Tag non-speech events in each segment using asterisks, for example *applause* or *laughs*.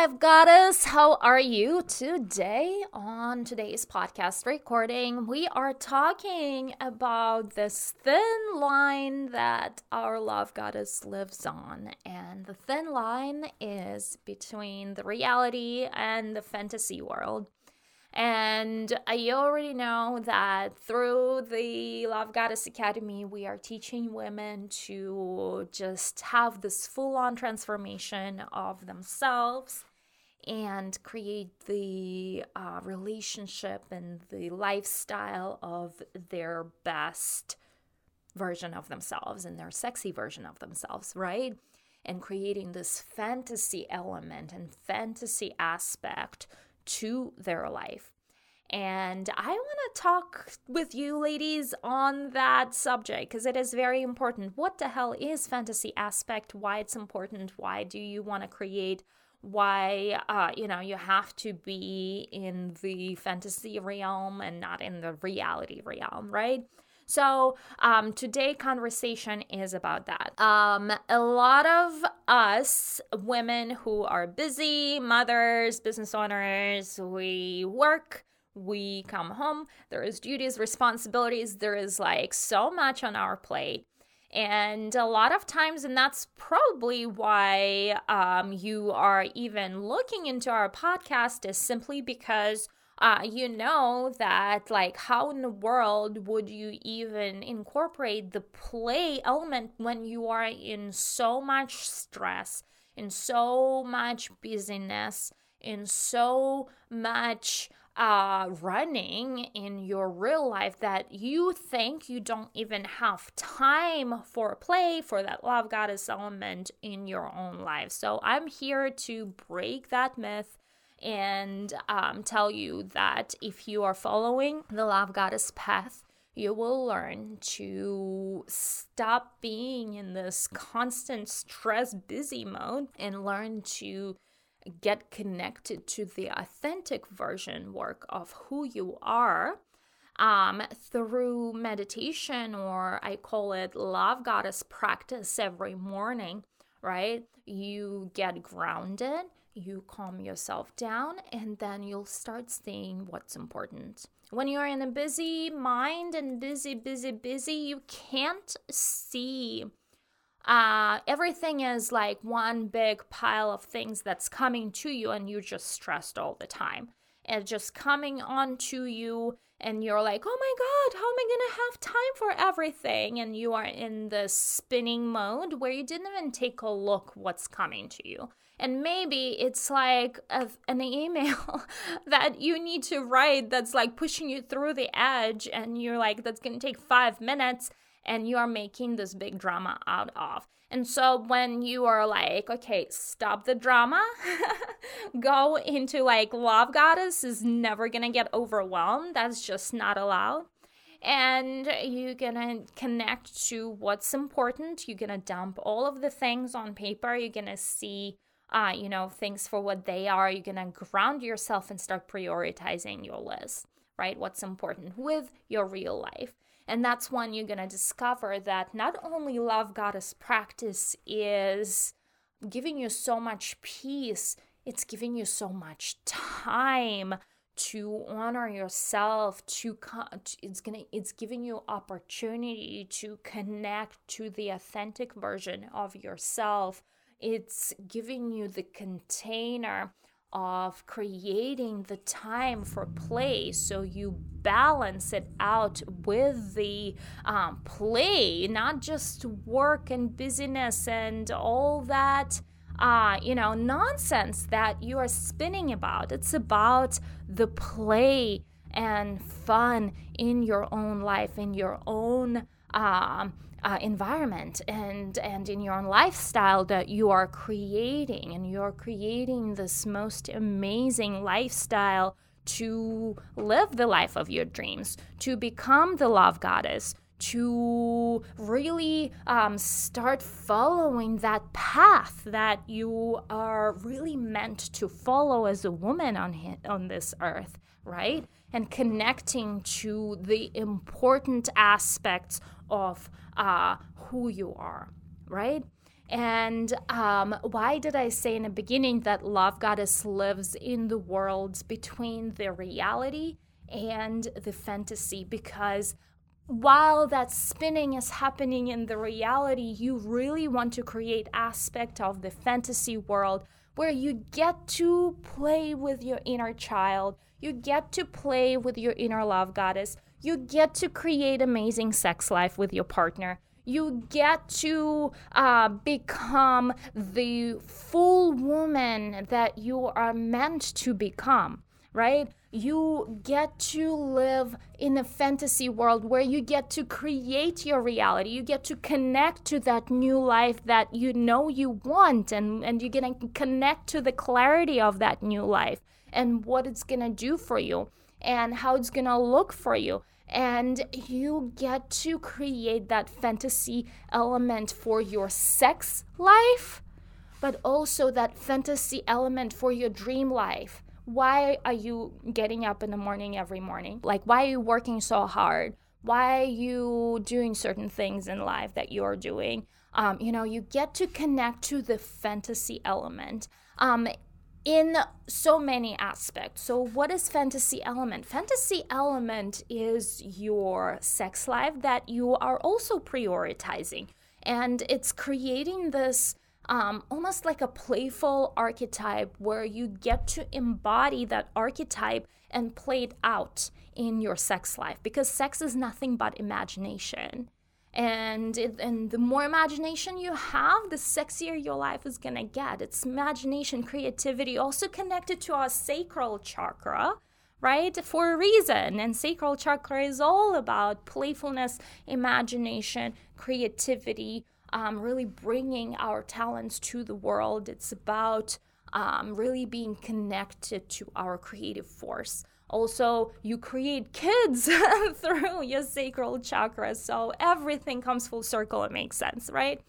Life Goddess. How are you today? On today's podcast recording, we are talking about this thin line that our Love Goddess lives on. And the thin line is between the reality and the fantasy world. And you already know that through the Love Goddess Academy, we are teaching women to just have this full on transformation of themselves and create the uh, relationship and the lifestyle of their best version of themselves and their sexy version of themselves, right? And creating this fantasy element and fantasy aspect to their life. And I want to talk with you ladies on that subject because it is very important. What the hell is fantasy aspect? Why it's important? Why do you want to create? Why, uh, you know, you have to be in the fantasy realm and not in the reality realm, right? So um, today conversation is about that. Um, a lot of us women who are busy, mothers, business owners, we work we come home there is duties responsibilities there is like so much on our plate and a lot of times and that's probably why um, you are even looking into our podcast is simply because uh, you know that like how in the world would you even incorporate the play element when you are in so much stress in so much busyness in so much uh, running in your real life that you think you don't even have time for play for that love goddess element in your own life. So I'm here to break that myth and um, tell you that if you are following the love goddess path, you will learn to stop being in this constant stress busy mode and learn to get connected to the authentic version work of who you are um, through meditation, or I call it love goddess practice every morning, right? You get grounded, you calm yourself down, and then you'll start seeing what's important. When you're in a busy mind and busy, busy, busy, you can't see. Uh, everything is like one big pile of things that's coming to you, and you're just stressed all the time. And just coming onto you, and you're like, oh my God, how am I going to have time for everything? And you are in the spinning mode where you didn't even take a look what's coming to you and maybe it's like a, an email *laughs* that you need to write that's like pushing you through the edge and you're like that's going to take 5 minutes and you are making this big drama out of. And so when you are like, okay, stop the drama, *laughs* go into like love goddess is never going to get overwhelmed. That's just not allowed and you're gonna connect to what's important. You're gonna dump all of the things on paper. You're gonna see uh, you know, things for what they are. You're going to ground yourself and start prioritizing your list, right? What's important with your real life. And that's when you're going to discover that not only love goddess practice is giving you so much peace, it's giving you so much time to honor yourself to it's going to it's giving you opportunity to connect to the authentic version of yourself it's giving you the container of creating the time for play. So you balance it out with the um, play not just work and busyness and all that uh, you know nonsense that you are spinning about. It's about the play and fun in your own life in your own um, uh, environment and and in your own lifestyle that you are creating and you're creating this most amazing lifestyle to live the life of your dreams to become the love goddess to really um, start following that path that you are really meant to follow as a woman on on this earth right? And connecting to the important aspects of uh, who you are, right? And um, why did I say in the beginning that Love Goddess lives in the worlds between the reality and the fantasy? Because while that spinning is happening in the reality, you really want to create aspect of the fantasy world where you get to play with your inner child, you get to play with your inner love goddess, you get to create amazing sex life with your partner you get to uh, become the full woman that you are meant to become, right? You get to live in a fantasy world where you get to create your reality. You get to connect to that new life that you know you want, and, and you're going to connect to the clarity of that new life and what it's going to do for you and how it's to look for you and you get to create that fantasy element for your sex life, but also that fantasy element for your dream life. Why are you getting up in the morning every morning? Like, why are you working so hard? Why are you doing certain things in life that you're doing? Um, you know, you get to connect to the fantasy element. Um, in so many aspects. So, what is fantasy element? Fantasy element is your sex life that you are also prioritizing, and it's creating this. Um, almost like a playful archetype where you get to embody that archetype and play it out in your sex life because sex is nothing but imagination and it, and the more imagination you have the sexier your life is going to get. It's imagination creativity also connected to our sacral chakra right? For a reason. And sacral chakra is all about playfulness imagination creativity um, really bringing our talents to the world. It's about um, really being connected to our creative force also, you create kids *laughs* through your sacral chakra. So everything comes full circle. It makes sense, right?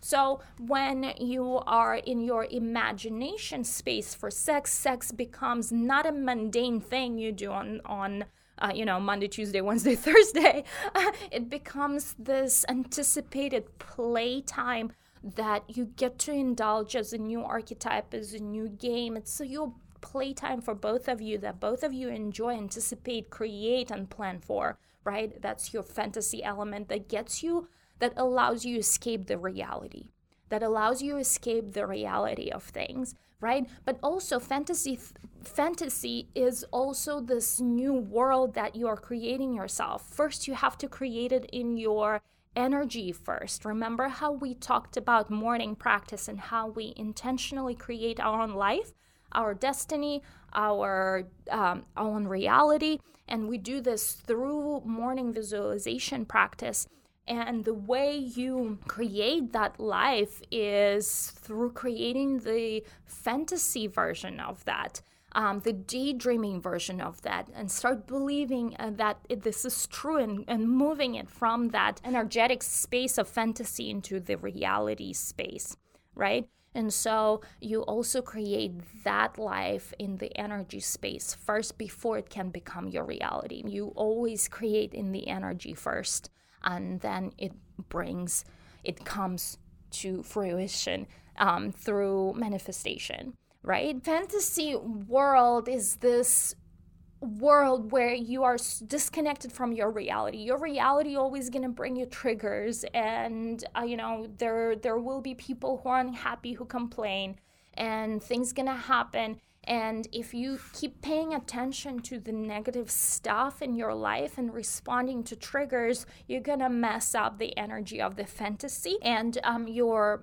So when you are in your imagination space for sex, sex becomes not a mundane thing you do on on uh, you know Monday, Tuesday, Wednesday, *laughs* Thursday. *laughs* It becomes this anticipated playtime that you get to indulge as a new archetype, as a new game. It's your playtime for both of you that both of you enjoy, anticipate, create, and plan for, right? That's your fantasy element that gets you, that allows you escape the reality, that allows you escape the reality of things, right? But also, fantasy, fantasy is also this new world that you are creating yourself. First, you have to create it in your energy first. Remember how we talked about morning practice and how we intentionally create our own life? Our destiny, our um, own reality. And we do this through morning visualization practice. And the way you create that life is through creating the fantasy version of that. Um, the daydreaming version of that and start believing uh, that it, this is true and, and moving it from that energetic space of fantasy into the reality space, right? And so you also create that life in the energy space first before it can become your reality. You always create in the energy first, and then it brings, it comes to fruition um, through manifestation, right? Fantasy world is this world where you are disconnected from your reality your reality always going to bring you triggers and uh, you know there there will be people who are unhappy who complain and things going to happen and if you keep paying attention to the negative stuff in your life and responding to triggers, you're gonna mess up the energy of the fantasy, and um, your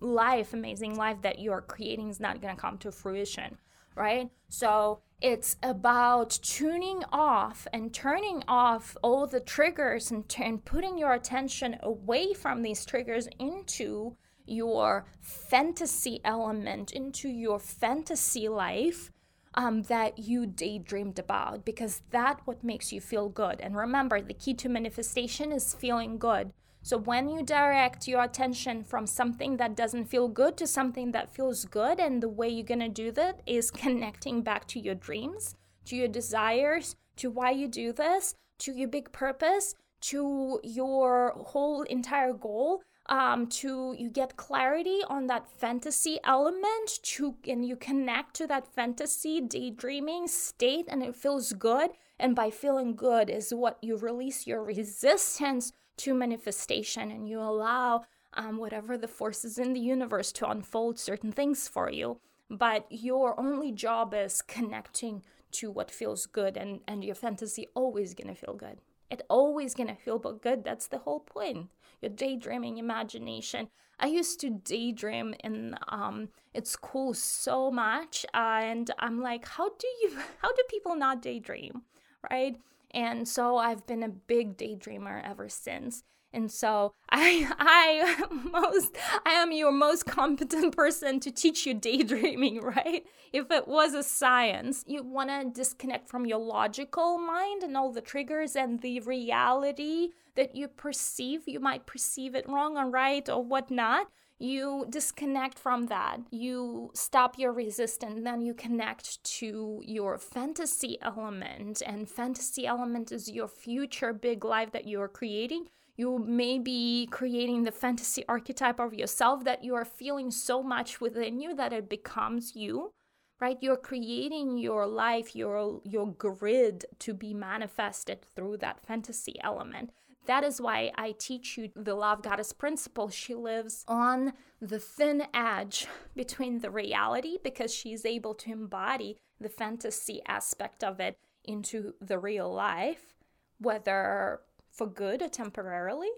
life, amazing life that you're creating, is not gonna come to fruition, right? So it's about tuning off and turning off all the triggers and, t- and putting your attention away from these triggers into your fantasy element, into your fantasy life um, that you daydreamed about, because that what makes you feel good. And remember, the key to manifestation is feeling good. So when you direct your attention from something that doesn't feel good to something that feels good, and the way you're gonna do that is *laughs* connecting back to your dreams, to your desires, to why you do this, to your big purpose, to your whole entire goal, um, to you get clarity on that fantasy element to and you connect to that fantasy daydreaming state and it feels good. And by feeling good is what you release your resistance to manifestation and you allow um, whatever the forces in the universe to unfold certain things for you. But your only job is connecting to what feels good and and your fantasy always gonna feel good. It always gonna feel good. That's the whole point. Your daydreaming imagination. I used to daydream in um it's school so much uh, and i'm like how do you *laughs* how do people not daydream right and so i've been a big daydreamer ever since and so *laughs* I I *laughs* most I am your most competent person to teach you daydreaming, *laughs* right? If it was a science, you want to disconnect from your logical mind and all the triggers and the reality that you perceive. You might perceive it wrong or right or whatnot. You disconnect from that. You stop your resistance, then you connect to your fantasy element. And fantasy element is your future big life that you are creating you may be creating the fantasy archetype of yourself that you are feeling so much within you that it becomes you right you're creating your life your your grid to be manifested through that fantasy element that is why I teach you the love goddess principle. She lives on the thin edge between the reality because she's able to embody the fantasy aspect of it into the real life, whether for good or temporarily.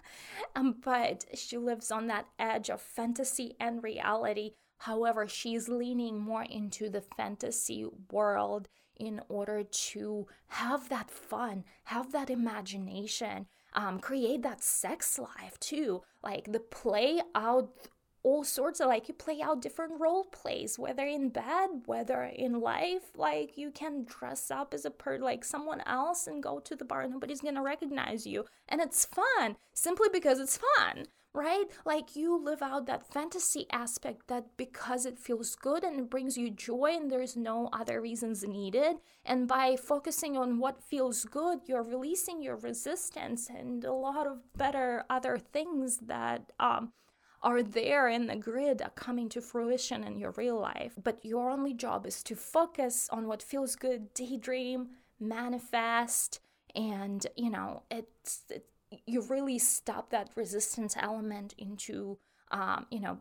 *laughs* um, but she lives on that edge of fantasy and reality. However, she's leaning more into the fantasy world in order to have that fun, have that imagination, um, create that sex life too. Like the play out all sorts of like you play out different role plays whether in bed whether in life. Like you can dress up as a per like someone else and go to the bar nobody's gonna recognize you. And it's fun simply because it's fun right like you live out that fantasy aspect that because it feels good and it brings you joy and there's no other reasons needed and by focusing on what feels good you're releasing your resistance and a lot of better other things that um are there in the grid are coming to fruition in your real life. But your only job is to focus on what feels good, daydream, manifest, and you know, it's it, you really stop that resistance element into um, you know,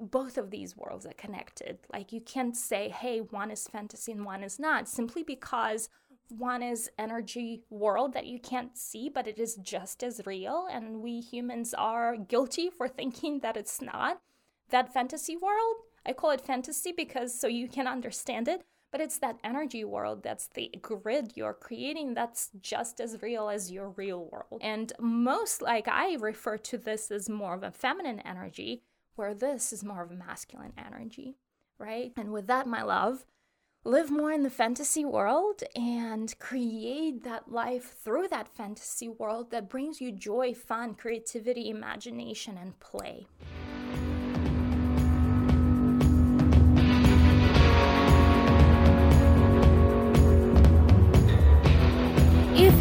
both of these worlds are connected. Like you can't say, hey, one is fantasy and one is not, simply because one is energy world that you can't see, but it is just as real. And we humans are guilty for *laughs* thinking that it's not. That fantasy world, I call it fantasy because so you can understand it, but it's that energy world that's the grid you're creating that's just as real as your real world. And most, like, I refer to this as more of a feminine energy, where this is more of a masculine energy, right? And with that, my love, live more in the fantasy world and create that life through that fantasy world that brings you joy, fun, creativity, imagination, and play.